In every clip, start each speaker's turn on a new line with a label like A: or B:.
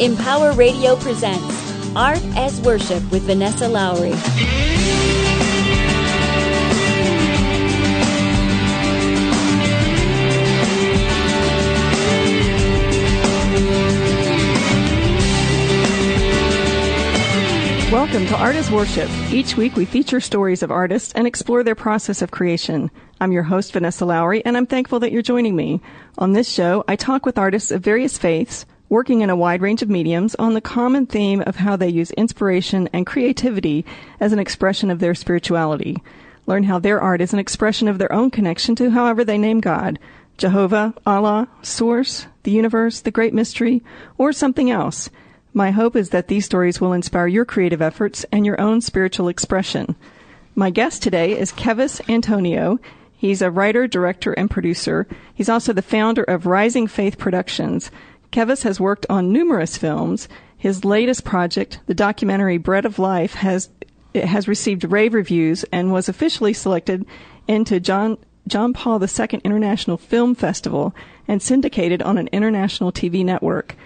A: Empower Radio presents Art as Worship with Vanessa Lowry.
B: Welcome to Art as Worship. Each week we feature stories of artists and explore their process of creation. I'm your host, Vanessa Lowry, and I'm thankful that you're joining me. On this show, I talk with artists of various faiths, working in a wide range of mediums, on the common theme of how they use inspiration and creativity as an expression of their spirituality. Learn how their art is an expression of their own connection to however they name God. Jehovah, Allah, Source, the universe, the great mystery, or something else. My hope is that these stories will inspire your creative efforts and your own spiritual expression. My guest today is Kevis Antonio. He's a writer, director, and producer. He's also the founder of Rising Faith Productions. Kevis has worked on numerous films. His latest project, the documentary Bread of Life, has has received rave reviews and was officially selected into John John Paul II International Film Festival and syndicated on an international TV network.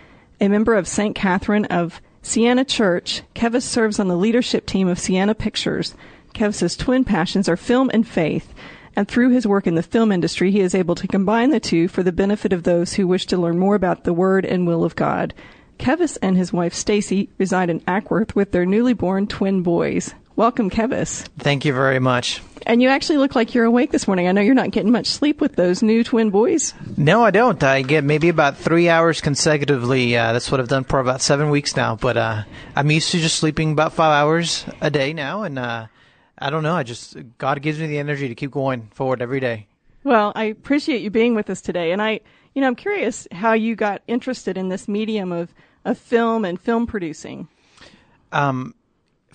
B: A member of St. Catherine of Siena Church, Kevis serves on the leadership team of Siena Pictures. Kevis's twin passions are film and faith, and through his work in the film industry, he is able to combine the two for the benefit of those who wish to learn more about the Word and will of God. Kevis and his wife Stacy reside in Acworth with their newly born twin boys. Welcome, Kevis.
C: Thank you very much.
B: And you actually look like you're awake this morning. I know you're not getting much sleep with those new twin boys.
C: No, I don't. I get maybe about three hours consecutively. Uh, that's what I've done for about seven weeks now. But uh, I'm used to just sleeping about five hours a day now, and uh, I don't know. I just God gives me the energy to keep going forward every day.
B: Well, I appreciate you being with us today, and I, you know, I'm curious how you got interested in this medium of of film and film producing.
C: Um,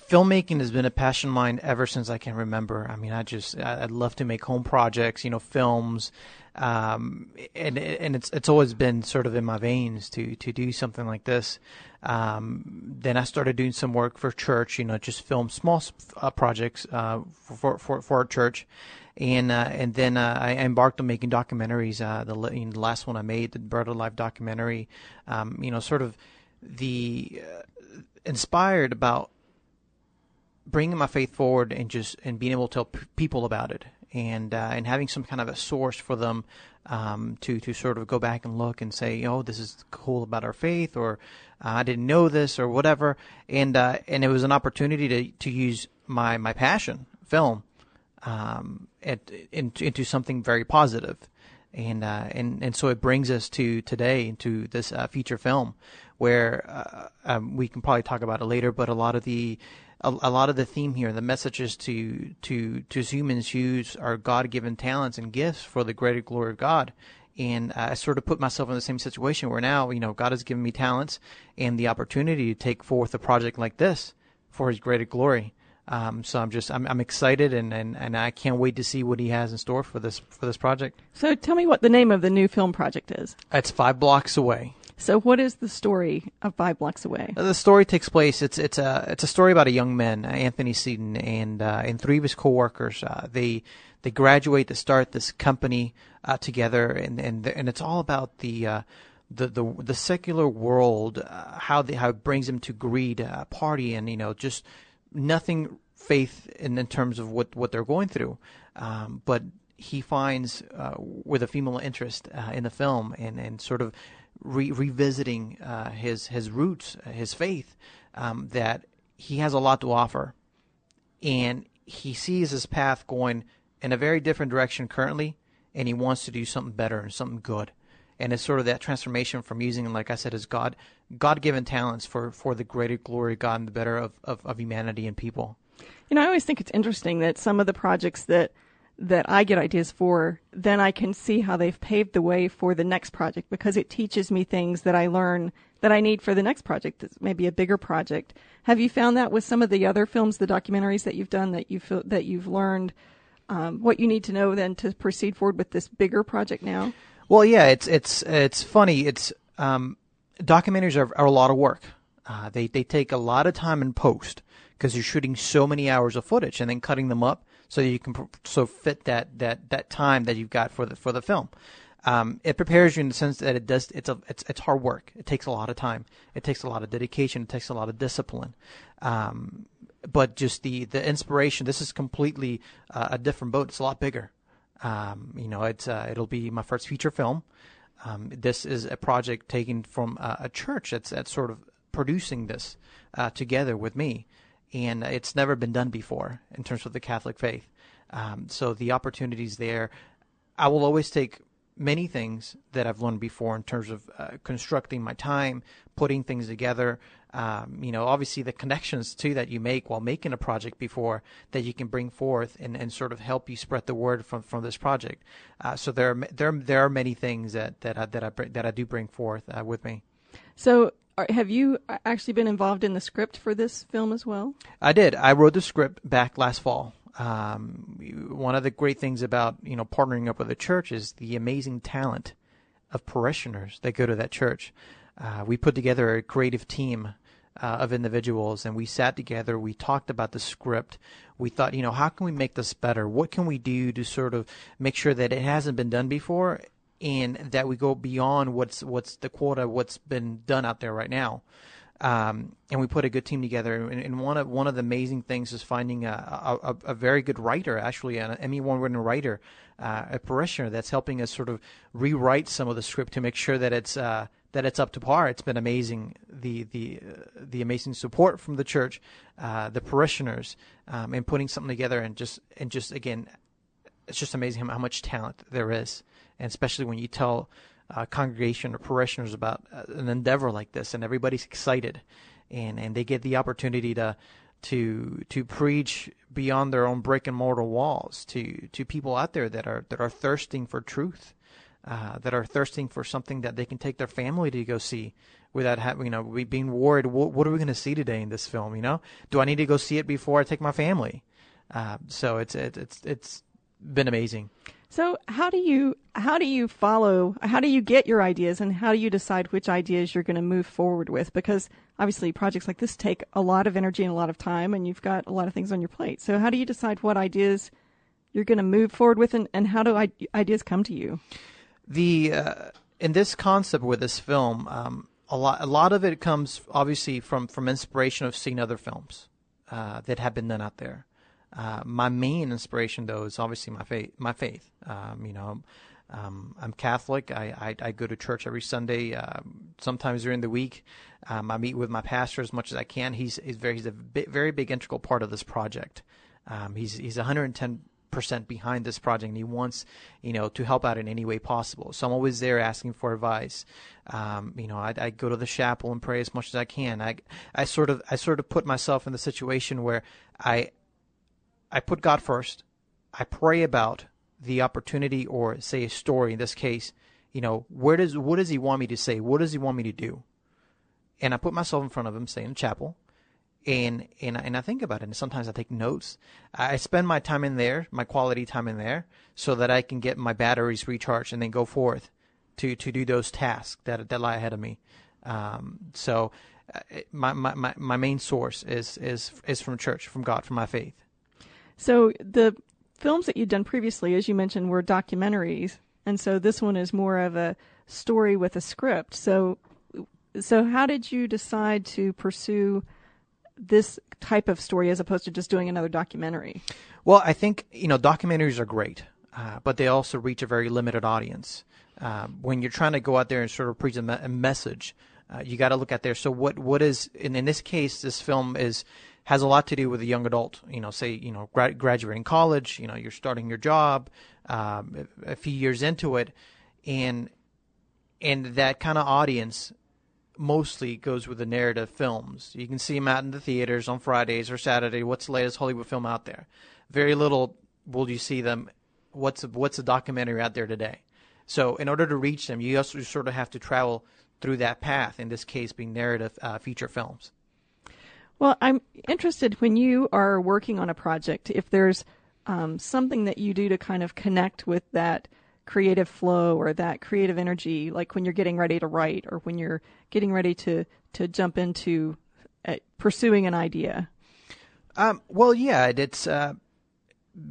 C: filmmaking has been a passion of mine ever since I can remember. I mean, I just I, would love to make home projects, you know, films, um, and and it's it's always been sort of in my veins to to do something like this. Um, then I started doing some work for church, you know, just film small uh, projects uh, for, for for our church, and uh, and then uh, I embarked on making documentaries. Uh, the, you know, the, last one I made, the Bread of Life documentary, um, you know, sort of the uh, inspired about bringing my faith forward and just and being able to tell p- people about it and uh, and having some kind of a source for them um, to to sort of go back and look and say, oh, this is cool about our faith, or uh, I didn't know this, or whatever. And uh, and it was an opportunity to to use my my passion, film, um, at, in, into something very positive. And uh, and and so it brings us to today into this uh, feature film, where uh, um, we can probably talk about it later. But a lot of the a, a, lot of the theme here, the message is to to to humans use our God-given talents and gifts for the greater glory of God. And I sort of put myself in the same situation where now, you know, God has given me talents and the opportunity to take forth a project like this for His greater glory. Um, so I'm just I'm, I'm excited and, and, and I can't wait to see what he has in store for this for this project.
B: So tell me what the name of the new film project is.
C: It's five blocks away.
B: So, what is the story of Five Blocks Away?
C: The story takes place. It's it's a it's a story about a young man, Anthony Seaton, and uh, and three of his coworkers. Uh, they they graduate to start this company uh, together, and and and it's all about the. Uh, the, the the secular world, uh, how they, how it brings them to greed, uh, party, and you know just nothing faith in, in terms of what, what they're going through. Um, but he finds uh, with a female interest uh, in the film and, and sort of re- revisiting uh, his his roots, his faith, um, that he has a lot to offer, and he sees his path going in a very different direction currently, and he wants to do something better and something good. And it's sort of that transformation from using, like I said, his God God given talents for, for the greater glory of God and the better of, of, of humanity and people.
B: You know, I always think it's interesting that some of the projects that that I get ideas for, then I can see how they've paved the way for the next project because it teaches me things that I learn that I need for the next project, that's maybe a bigger project. Have you found that with some of the other films, the documentaries that you've done, that you feel that you've learned um, what you need to know then to proceed forward with this bigger project now?
C: Well, yeah, it's it's it's funny. It's um, documentaries are, are a lot of work. Uh, they they take a lot of time in post because you're shooting so many hours of footage and then cutting them up so you can so fit that that that time that you've got for the for the film. Um, it prepares you in the sense that it does. It's a it's it's hard work. It takes a lot of time. It takes a lot of dedication. It takes a lot of discipline. Um, but just the the inspiration. This is completely uh, a different boat. It's a lot bigger. Um, you know, it's uh, it'll be my first feature film. Um, this is a project taken from uh, a church that's that's sort of producing this uh, together with me, and it's never been done before in terms of the Catholic faith. Um, so the opportunities there, I will always take many things that I've learned before in terms of uh, constructing my time, putting things together. Um, you know, obviously the connections too that you make while making a project before that you can bring forth and, and sort of help you spread the word from, from this project. Uh, so there are there there are many things that that I, that I that I do bring forth uh, with me.
B: So have you actually been involved in the script for this film as well?
C: I did. I wrote the script back last fall. Um, one of the great things about you know partnering up with a church is the amazing talent of parishioners that go to that church. Uh, we put together a creative team uh, of individuals and we sat together we talked about the script we thought you know how can we make this better what can we do to sort of make sure that it hasn't been done before and that we go beyond what's what's the quota what's been done out there right now um, and we put a good team together. And, and, one of one of the amazing things is finding a, a, a very good writer, actually an Emmy Award-winning writer, uh, a parishioner that's helping us sort of rewrite some of the script to make sure that it's uh, that it's up to par. It's been amazing the the uh, the amazing support from the church, uh, the parishioners, um, and putting something together and just and just again, it's just amazing how, how much talent there is, and especially when you tell uh, congregation or parishioners about uh, an endeavor like this, and everybody's excited, and and they get the opportunity to to to preach beyond their own brick and mortar walls to to people out there that are that are thirsting for truth, uh, that are thirsting for something that they can take their family to go see without having you know being worried. What, what are we going to see today in this film? You know, do I need to go see it before I take my family? Uh, so it's it, it's it's been amazing.
B: So how do you how do you follow how do you get your ideas and how do you decide which ideas you're going to move forward with because obviously projects like this take a lot of energy and a lot of time and you've got a lot of things on your plate. So how do you decide what ideas you're going to move forward with and, and how do I, ideas come to you?
C: The uh, in this concept with this film um, a lot a lot of it comes obviously from from inspiration of seeing other films uh, that have been done out there. Uh, my main inspiration, though, is obviously my faith. My faith. Um, you know, um, I'm Catholic. I, I, I, go to church every Sunday. Uh, sometimes during the week, um, I meet with my pastor as much as I can. He's he's very he's a very big integral part of this project. Um, he's he's 110 percent behind this project and he wants you know to help out in any way possible so i'm always there asking for advice um, you know I, I, go to the chapel and pray as much as i can i i sort of i sort of put myself in the situation where i I put God first. I pray about the opportunity or say a story in this case, you know, where does what does he want me to say? What does he want me to do? And I put myself in front of him, say in chapel, and and and I think about it. And sometimes I take notes. I spend my time in there, my quality time in there, so that I can get my batteries recharged and then go forth to to do those tasks that that lie ahead of me. Um, so uh, my, my my main source is is is from church, from God, from my faith.
B: So the films that you'd done previously, as you mentioned, were documentaries, and so this one is more of a story with a script. So, so how did you decide to pursue this type of story as opposed to just doing another documentary?
C: Well, I think you know documentaries are great, uh, but they also reach a very limited audience. Uh, when you're trying to go out there and sort of preach a, me- a message, uh, you got to look at there. So what what is in, in this case, this film is has a lot to do with a young adult. You know, say you know gra- graduating college, you know, you're starting your job, um, a, few years into it, and and that kind of audience mostly goes with the narrative films. You can see them out in the theaters on Fridays or Saturday. What's the latest Hollywood film out there? Very little will you see them. What's a, what's a documentary out there today? So in order to reach them, you also sort of have to travel through that path. In this case, being narrative uh, feature films.
B: Well, I'm interested when you are working on a project, if there's um, something that you do to kind of connect with that creative flow or that creative energy, like when you're getting ready to write or when you're getting ready to, to jump into uh, pursuing an idea.
C: Um, well, yeah, it's uh,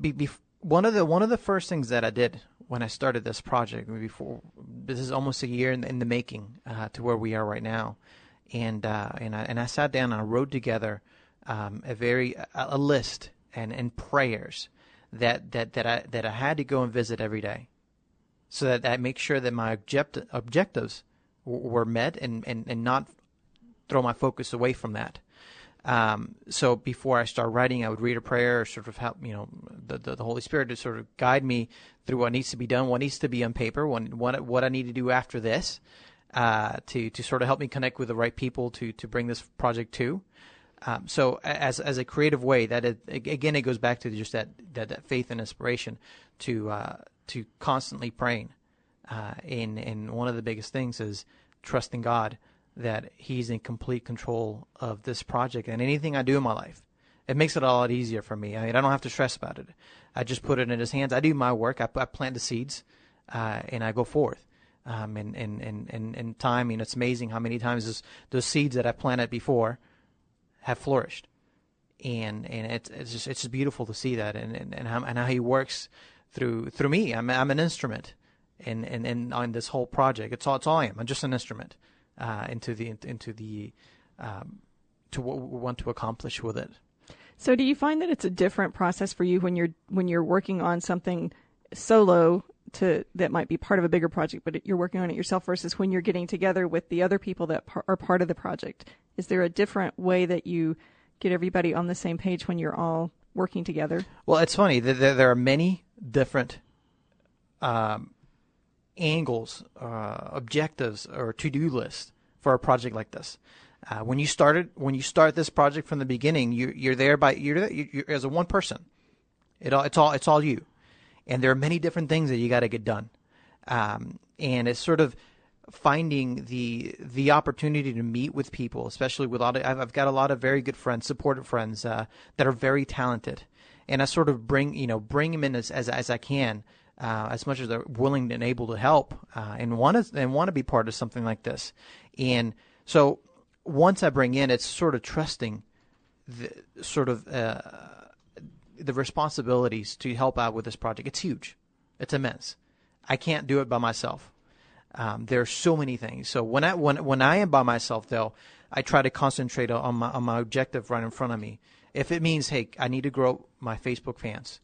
C: be, be, one of the one of the first things that I did when I started this project. Before this is almost a year in, in the making uh, to where we are right now, and uh, and I and I sat down and I wrote together um, a very a, a list and and prayers that that that I that I had to go and visit every day, so that I make sure that my object, objectives w- were met and, and and not throw my focus away from that. Um, so before I start writing, I would read a prayer, or sort of help you know the, the, the Holy Spirit to sort of guide me through what needs to be done, what needs to be on paper, what what, what I need to do after this, uh, to to sort of help me connect with the right people to to bring this project to. Um, so as as a creative way, that it, again it goes back to just that that, that faith and inspiration to uh, to constantly praying. Uh, and and one of the biggest things is trusting God that He's in complete control of this project and anything I do in my life. It makes it a lot easier for me. I mean, I don't have to stress about it. I just put it in His hands. I do my work. I, I plant the seeds, uh, and I go forth. Um, and, and, and, and time, you know, it's amazing how many times those, those seeds that I planted before have flourished. And and it's it's just it's just beautiful to see that and, and, and how and how he works through through me. I'm I'm an instrument in in, in on this whole project. It's all it's all I am. I'm just an instrument uh, into the into the um, to what we want to accomplish with it.
B: So, do you find that it's a different process for you when you're when you're working on something solo to that might be part of a bigger project, but you're working on it yourself versus when you're getting together with the other people that par- are part of the project? Is there a different way that you get everybody on the same page when you're all working together?
C: Well, it's funny. There, there are many different um, angles, uh, objectives, or to-do lists for a project like this. Uh, when you started, when you start this project from the beginning, you, you're there by you're, you're, as a one person. It all, it's all it's all you, and there are many different things that you got to get done, um, and it's sort of finding the the opportunity to meet with people, especially with a lot of, I've, I've got a lot of very good friends, supportive friends uh, that are very talented, and I sort of bring you know bring them in as as, as I can uh, as much as they're willing and able to help uh, and want to and want to be part of something like this. And so once I bring in, it's sort of trusting the sort of uh, the responsibilities to help out with this project. It's huge. It's immense. I can't do it by myself. Um, there are so many things. So when I when when I am by myself, though, I try to concentrate on my on my objective right in front of me. If it means, hey, I need to grow my Facebook fans,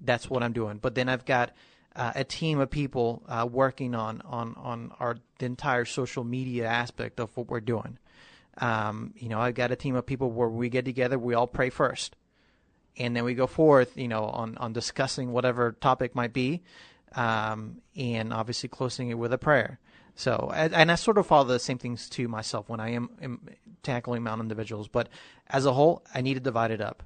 C: that's what I'm doing. But then I've got uh, a team of people uh, working on on on our the entire social media aspect of what we're doing. Um, you know, I've got a team of people where we get together, we all pray first, and then we go forth, you know, on on discussing whatever topic might be, um, and obviously closing it with a prayer. So, and, I sort of follow the same things to myself when I am, am tackling mountain individuals, but as a whole, I need to divide it up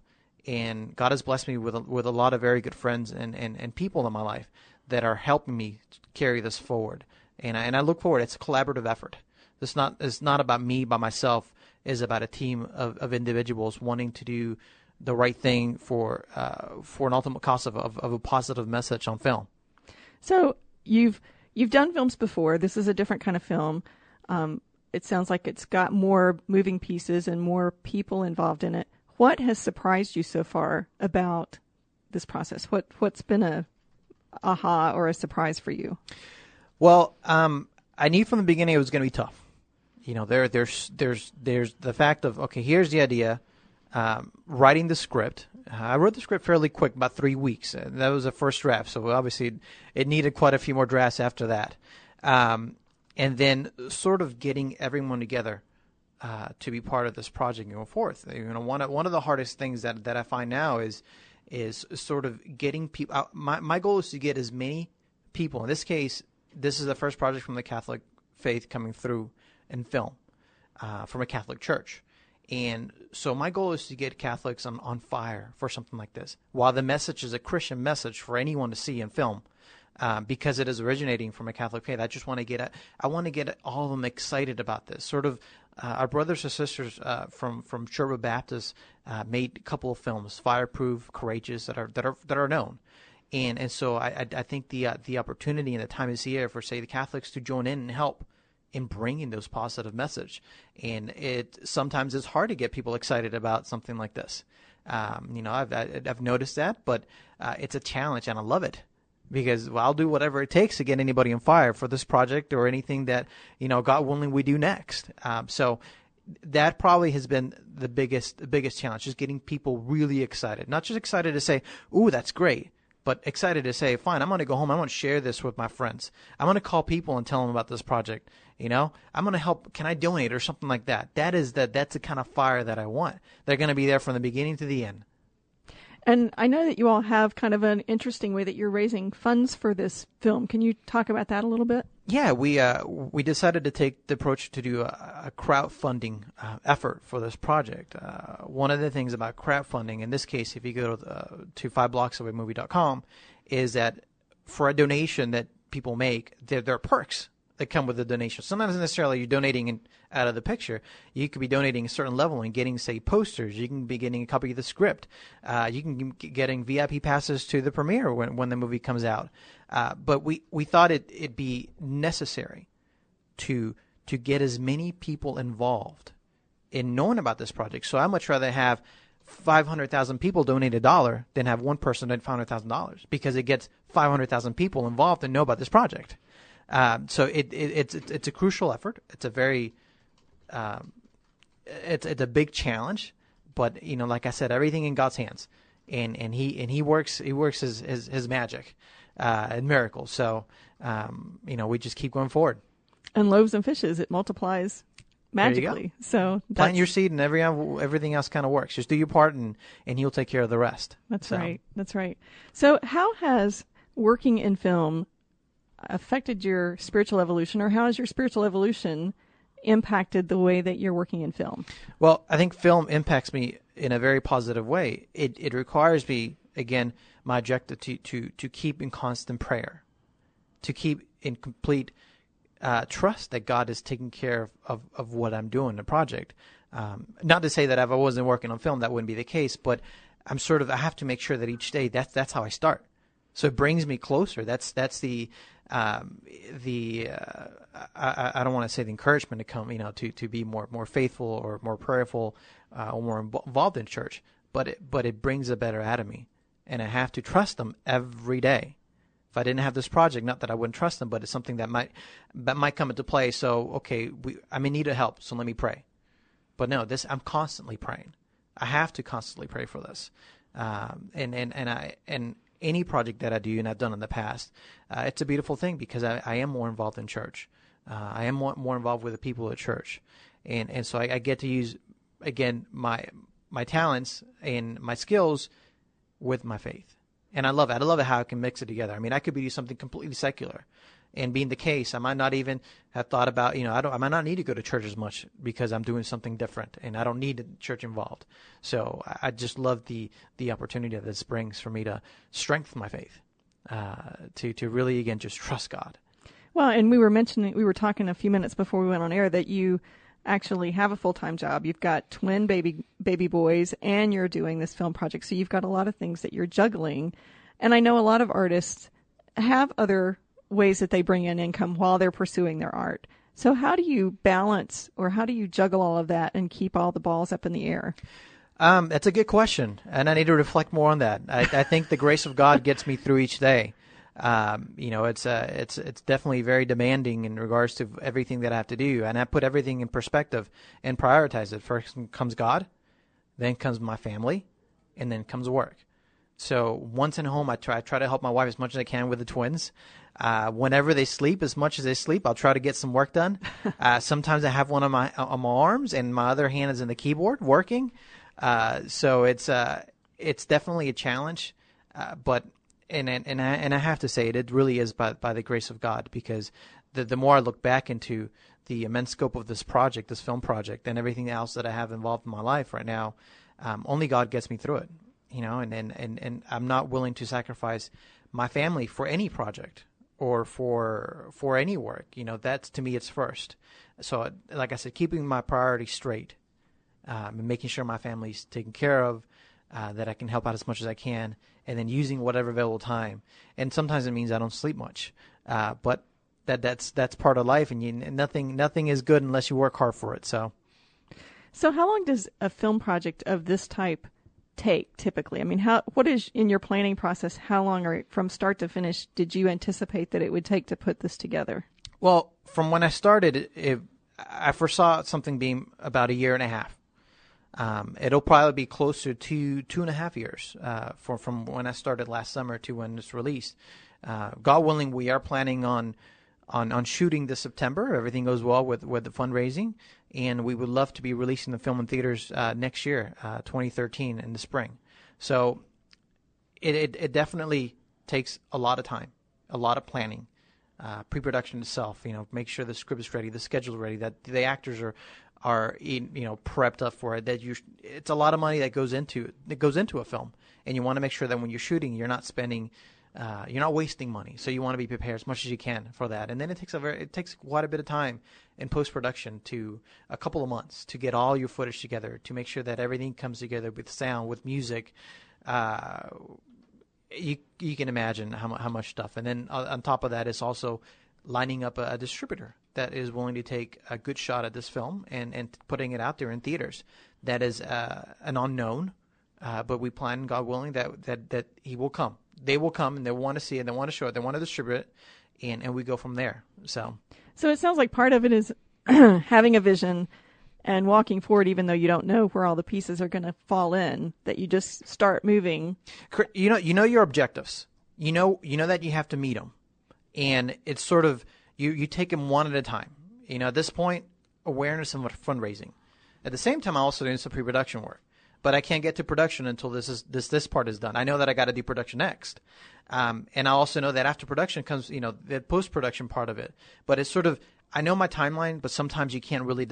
C: and God has blessed me with a, with a lot of very good friends and, and, and people in my life that are helping me carry this forward. And I, and I look forward. It's a collaborative effort. It's not it's not about me by myself. It's about a team of, of individuals wanting to do the right thing for uh, for an ultimate cost of, of, of a positive message on film.
B: So you've you've done films before. This is a different kind of film. Um, it sounds like it's got more moving pieces and more people involved in it. What has surprised you so far about this process? What what's been a aha or a surprise for you?
C: Well, um, I knew from the beginning it was going to be tough. You know, there, there's, there's, there's the fact of okay, here's the idea. Um, writing the script, I wrote the script fairly quick, about three weeks. Uh, that was the first draft, so obviously it needed quite a few more drafts after that. Um, and then sort of getting everyone together uh, to be part of this project going forth. You know, one of, one of the hardest things that that I find now is is sort of getting people. Uh, my my goal is to get as many people. In this case, this is the first project from the Catholic faith coming through in film uh, from a Catholic church. And so my goal is to get Catholics on, on fire for something like this. While the message is a Christian message for anyone to see in film, um, because it is originating from a Catholic faith, I just want to get I want to get all of them excited about this. Sort of uh, our brothers and sisters uh, from from Sherwood Baptist uh, made a couple of films, Fireproof, Courageous, that are that are that are known, and and so I I, think the uh, the opportunity and the time is here for say the Catholics to join in and help in bringing those positive message, and it sometimes it's hard to get people excited about something like this. Um, you know, I've I've noticed that, but uh, it's a challenge, and I love it because well, I'll do whatever it takes to get anybody on fire for this project or anything that you know, God willing, we do next. Um, so that probably has been the biggest the biggest challenge, just getting people really excited, not just excited to say, "Ooh, that's great." But excited to say, fine, I'm going to go home. I'm going to share this with my friends. I'm going to call people and tell them about this project. You know, I'm going to help. Can I donate or something like that? That is that. That's the kind of fire that I want. They're going to be there from the beginning to the end.
B: And I know that you all have kind of an interesting way that you're raising funds for this film. Can you talk about that a little bit?
C: Yeah, we uh, we decided to take the approach to do a, a crowdfunding uh, effort for this project. Uh, one of the things about crowdfunding, in this case, if you go to, uh, to fiveblocksawaymovie.com, is that for a donation that people make, there, there are perks that come with the donation. Sometimes necessarily you're donating in, out of the picture. You could be donating a certain level and getting, say, posters. You can be getting a copy of the script. Uh, you can be getting VIP passes to the premiere when, when the movie comes out. Uh, but we, we thought it, it'd be necessary to to get as many people involved in knowing about this project. So I much rather have 500,000 people donate a dollar than have one person donate $500,000 because it gets 500,000 people involved and know about this project. Um, so it, it, it's, it's it's a crucial effort. It's a very um, it's it's a big challenge, but you know, like I said, everything in God's hands, and and he and he works he works his his, his magic uh, and miracles. So um, you know, we just keep going forward.
B: And loaves and fishes, it multiplies magically. So
C: plant your seed, and every everything else kind of works. Just do your part, and and He'll take care of the rest.
B: That's
C: so.
B: right. That's right. So how has working in film affected your spiritual evolution, or how has your spiritual evolution impacted the way that you're working in film?
C: Well, I think film impacts me in a very positive way. It it requires me again my objective to to to keep in constant prayer, to keep in complete uh, trust that God is taking care of, of, of what I'm doing, the project. Um, not to say that if I wasn't working on film, that wouldn't be the case, but I'm sort of I have to make sure that each day that's that's how I start. So it brings me closer. That's that's the um, the uh, I, I, don't want to say the encouragement to come, you know, to, to be more more faithful or more prayerful uh, or more involved in church, but it, but it brings a better out of me, and I have to trust them every day. If I didn't have this project, not that I wouldn't trust them, but it's something that might that might come into play. So okay, we, I may need help, so let me pray. But no, this I'm constantly praying. I have to constantly pray for this, um, and and and I and any project that I do and I've done in the past, uh, it's a beautiful thing because I, I am more involved in church. Uh, I am more, more involved with the people at church, and and so I, I, get to use again my my talents and my skills with my faith, and I love it. I love it how I can mix it together. I mean, I could be something completely secular, and being the case, I might not even have thought about, you know, I don't, I might not need to go to church as much because I'm doing something different, and I don't need church involved. So I just love the the opportunity that this brings for me to strengthen my faith, uh, to to really again just trust God.
B: Well, and we were mentioning, we were talking a few minutes before we went on air that you actually have a full time job. You've got twin baby baby boys, and you're doing this film project. So you've got a lot of things that you're juggling. And I know a lot of artists have other ways that they bring in income while they're pursuing their art. So how do you balance, or how do you juggle all of that and keep all the balls up in the air?
C: Um, that's a good question, and I need to reflect more on that. I, I think the grace of God gets me through each day um, you know, it's uh, it's it's definitely very demanding in regards to everything that I have to do, and I put everything in perspective and prioritize it. First comes God, then comes my family, and then comes work. So once in home, I try I try to help my wife as much as I can with the twins. Uh, whenever they sleep, as much as they sleep, I'll try to get some work done. Uh, sometimes I have one on my on my arms, and my other hand is in the keyboard working. Uh, so it's uh, it's definitely a challenge, uh, but and and and I, and I have to say it, it really is by by the grace of God because the the more I look back into the immense scope of this project, this film project, and everything else that I have involved in my life right now, um, only God gets me through it. You know, and, and, and, and I'm not willing to sacrifice my family for any project or for for any work. You know, that's to me it's first. So, like I said, keeping my priorities straight, um, and making sure my family's taken care of, uh, that I can help out as much as I can, and then using whatever available time. And sometimes it means I don't sleep much, uh, but that that's that's part of life, and you, nothing nothing is good unless you work hard for it. So,
B: so how long does a film project of this type take typically? I mean, how what is in your planning process? How long or from start to finish did you anticipate that it would take to put this together?
C: Well, from when I started, it, I foresaw something being about a year and a half. Um, it'll probably be closer to two and a half years uh, for, from when I started last summer to when it's released. Uh, God willing, we are planning on on on shooting this September. Everything goes well with with the fundraising, and we would love to be releasing the film in theaters uh, next year, uh, 2013, in the spring. So it, it, it definitely takes a lot of time, a lot of planning. Uh, pre-production itself, you know, make sure the script is ready, the schedule is ready, that the actors are are you know prepped up for it. That you, it's a lot of money that goes into that goes into a film, and you want to make sure that when you're shooting, you're not spending uh, you're not wasting money, so you want to be prepared as much as you can for that. And then it takes a very, it takes quite a bit of time in post production to a couple of months to get all your footage together, to make sure that everything comes together with sound, with music. Uh, you you can imagine how how much stuff. And then on top of that, it's also lining up a, a distributor that is willing to take a good shot at this film and and putting it out there in theaters. That is uh, an unknown, uh, but we plan, God willing, that that that he will come they will come and they want to see it, they want to show it, they want to distribute it, and and we go from there. So,
B: so it sounds like part of it is having a vision and walking forward, even though you don't know where all the pieces are going to fall in. That you just start moving.
C: You know, you know your objectives. You know, you know that you have to meet them, and it's sort of you you take them one at a time. You know, at this point, awareness and fundraising. At the same time, I'm also doing some pre-production work but I can't get to production until this is this this part is done. I know that I got to do production next, um, and I also know that after production comes you know the post production part of it. But it's sort of I know my timeline, but sometimes you can't really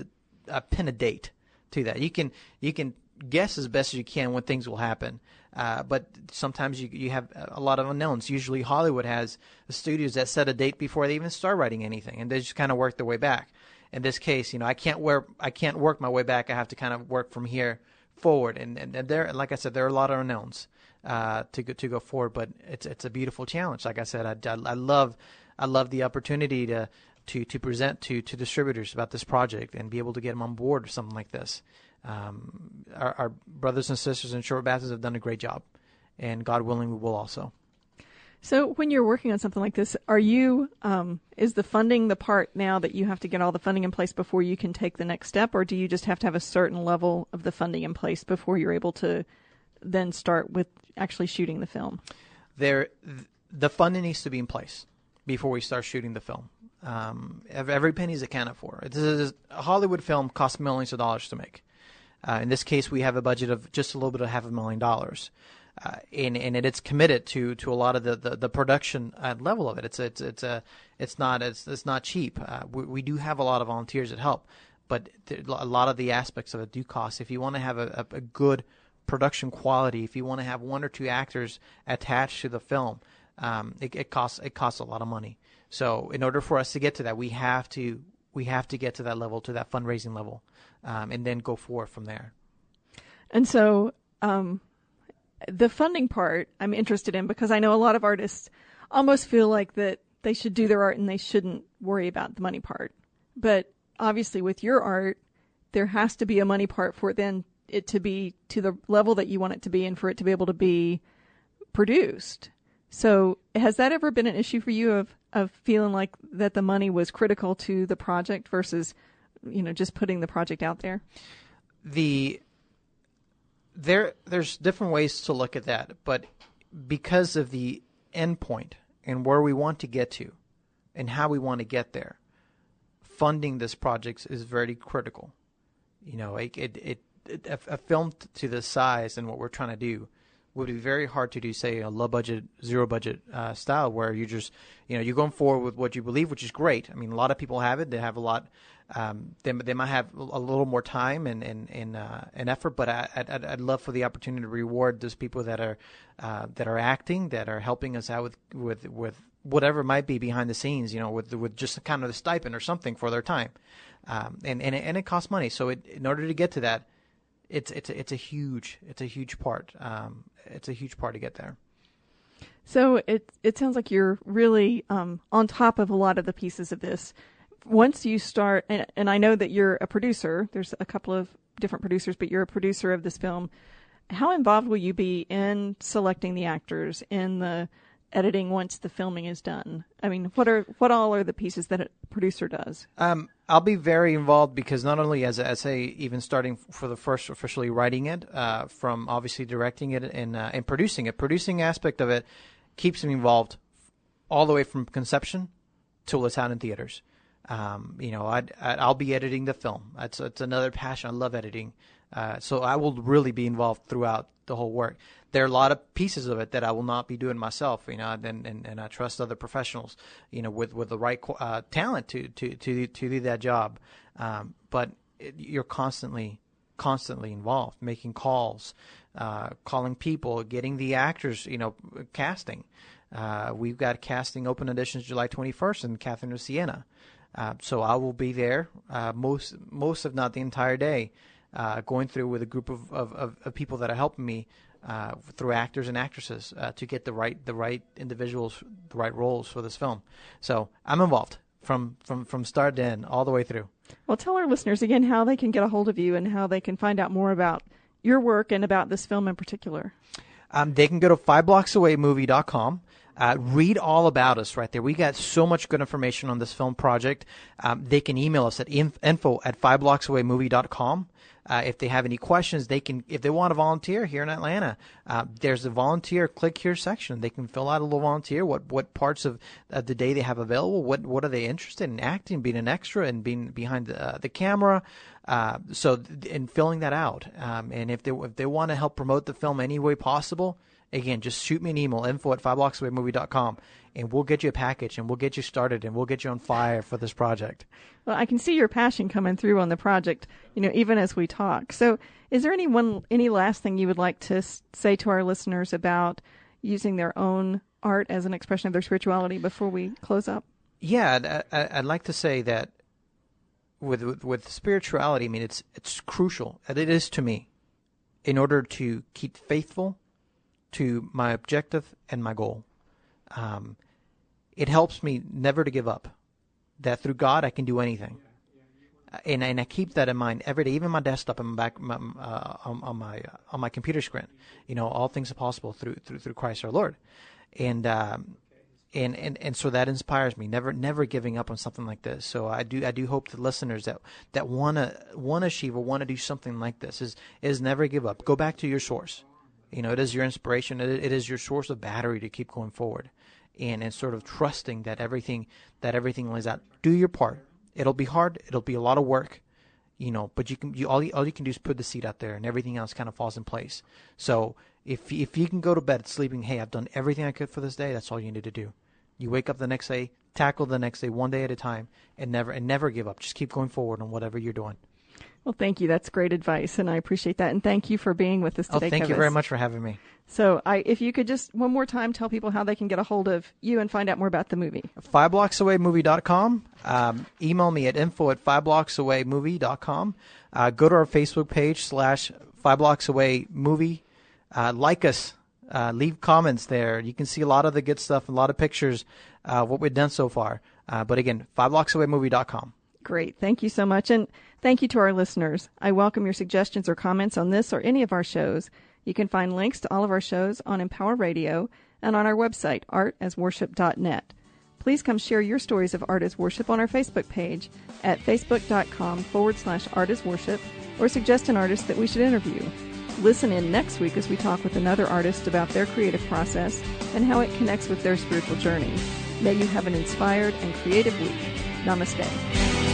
C: uh, pin a date to that. You can you can guess as best as you can when things will happen. Uh, but sometimes you you have a lot of unknowns. Usually Hollywood has studios that set a date before they even start writing anything, and they just kind of work their way back. In this case, you know, I can't work I can't work my way back. I have to kind of work from here forward. And, and, and there, like I said, there are a lot of unknowns uh, to go, to go forward, but it's it's a beautiful challenge. Like I said, I, I, love I love the opportunity to to to present to to distributors about this project and be able to get them on board or something like this. Um, our, our brothers and sisters in Sherwood Baptist have done a great job, and God willing, we will also.
B: So when you're working on something like this, are you um, is the funding the part now that you have to get all the funding in place before you can take the next step, or do you just have to have a certain level of the funding in place before you're able to then start with actually shooting the film?
C: There, the funding needs to be in place before we start shooting the film. Um, every penny is accounted for. Is, a Hollywood film costs millions of dollars to make. Uh, in this case, we have a budget of just a little bit of half a million dollars uh, and and it's committed to to a lot of the the, the production uh, level of it. It's it's it's a it's not it's it's not cheap. Uh, we, we do have a lot of volunteers that help, but a lot of the aspects of it do cost. If you want to have a, a, a good production quality, if you want to have one or two actors attached to the film, um, it, it costs it costs a lot of money. So in order for us to get to that, we have to we have to get to that level, to that fundraising level, um, and then go forward from there.
B: And so, um, the funding part I'm interested in because I know a lot of artists almost feel like that they should do their art and they shouldn't worry about the money part. But obviously with your art, there has to be a money part for it then it to be to the level that you want it to be and for it to be able to be produced. So has that ever been an issue for you of, of feeling like that the money was critical to the project versus, you know, just putting the project out there?
C: The there there's different ways to look at that, but because of the endpoint and where we want to get to and how we want to get there, funding this project is very critical. You know, it, it, it, it a, a, film to this size and what we're trying to do would be very hard to do, say, a low budget, zero budget uh, style where you just, you know, you're going forward with what you believe, which is great. I mean, a lot of people have it. They have a lot um, they, they might have a little more time and and and, uh, and effort, but I, I'd, I'd love for the opportunity to reward those people that are uh, that are acting, that are helping us out with with with whatever might be behind the scenes, you know, with with just kind of a stipend or something for their time, um, and and it, and it costs money. So it, in order to get to that, it's it's a, it's a huge it's a huge part. Um, it's a huge part to get there.
B: So it it sounds like you're really um, on top of a lot of the pieces of this once you start, and, and I know that you're a producer. There's a couple of different producers, but you're a producer of this film. How involved will you be in selecting the actors in the editing once the filming is done? I mean, what are what all are the pieces that a producer does?
C: Um, I'll be very involved because not only as a, a even starting for the first officially writing it, uh, from obviously directing it and uh, and producing it, producing aspect of it keeps me involved all the way from conception till it's out in theaters. Um, you know, I'd, I'll be editing the film. That's it's another passion. I love editing, uh, so I will really be involved throughout the whole work. There are a lot of pieces of it that I will not be doing myself. You know, and and, and I trust other professionals. You know, with with the right uh, talent to to to to do that job. Um, but it, you're constantly constantly involved, making calls, uh, calling people, getting the actors. You know, casting. Uh, we've got casting open auditions July 21st in Catherine of Siena. Uh, so I will be there uh, most, most if not the entire day, uh, going through with a group of, of, of, of people that are helping me uh, through actors and actresses uh, to get the right the right individuals, the right roles for this film. So I'm involved from from from start to end, all the way through.
B: Well, tell our listeners again how they can get a hold of you and how they can find out more about your work and about this film in particular.
C: Um, they can go to fiveblocksawaymovie.com. Uh, read all about us right there. We got so much good information on this film project. Um, they can email us at info at fiveblocksawaymovie.com. Uh, if they have any questions, they can, if they want to volunteer here in Atlanta, uh, there's a volunteer click here section. They can fill out a little volunteer. What, what parts of, of the day they have available? What, what are they interested in acting, being an extra and being behind the, uh, the camera? Uh, so, in filling that out. Um, and if they, if they want to help promote the film any way possible, again, just shoot me an email, info at fiveblocksawaymovie.com, and we'll get you a package and we'll get you started and we'll get you on fire for this project.
B: Well, I can see your passion coming through on the project, you know, even as we talk. So, is there any one, any last thing you would like to say to our listeners about using their own art as an expression of their spirituality before we close up?
C: Yeah, I'd, I'd like to say that with, with, with spirituality, I mean, it's it's crucial. And it is to me, in order to keep faithful to my objective and my goal. Um, it helps me never to give up. That through God I can do anything, and and I keep that in mind every day. Even my desktop and my back my, uh, on, on, my uh, on my computer screen, you know, all things are possible through through through Christ our Lord, and. Um, and, and, and so that inspires me. Never never giving up on something like this. So I do I do hope the listeners that that wanna wanna achieve or wanna do something like this is is never give up. Go back to your source. You know, it is your inspiration. It, it is your source of battery to keep going forward, and and sort of trusting that everything that everything lays out. Do your part. It'll be hard. It'll be a lot of work, you know. But you can you all you, all you can do is put the seed out there, and everything else kind of falls in place. So if if you can go to bed sleeping, hey, I've done everything I could for this day. That's all you need to do. You wake up the next day, tackle the next day one day at a time, and never and never give up. Just keep going forward on whatever you're doing.
B: Well, thank you. That's great advice, and I appreciate that. And thank you for being with us today.
C: Oh, thank
B: Kevis.
C: you very much for having me.
B: So, I, if you could just one more time tell people how they can get a hold of you and find out more about the movie.
C: Fiveblocksawaymovie.com. Um, email me at info at fiveblocksawaymovie.com. Uh, go to our Facebook page slash fiveblocksawaymovie. Uh, like us. Uh, leave comments there. You can see a lot of the good stuff, a lot of pictures, uh, what we've done so far. Uh, but again, fiveblocksawaymovie.com.
B: Great. Thank you so much. And thank you to our listeners. I welcome your suggestions or comments on this or any of our shows. You can find links to all of our shows on Empower Radio and on our website, artasworship.net. Please come share your stories of art as worship on our Facebook page at facebook.com forward slash art worship or suggest an artist that we should interview. Listen in next week as we talk with another artist about their creative process and how it connects with their spiritual journey. May you have an inspired and creative week. Namaste.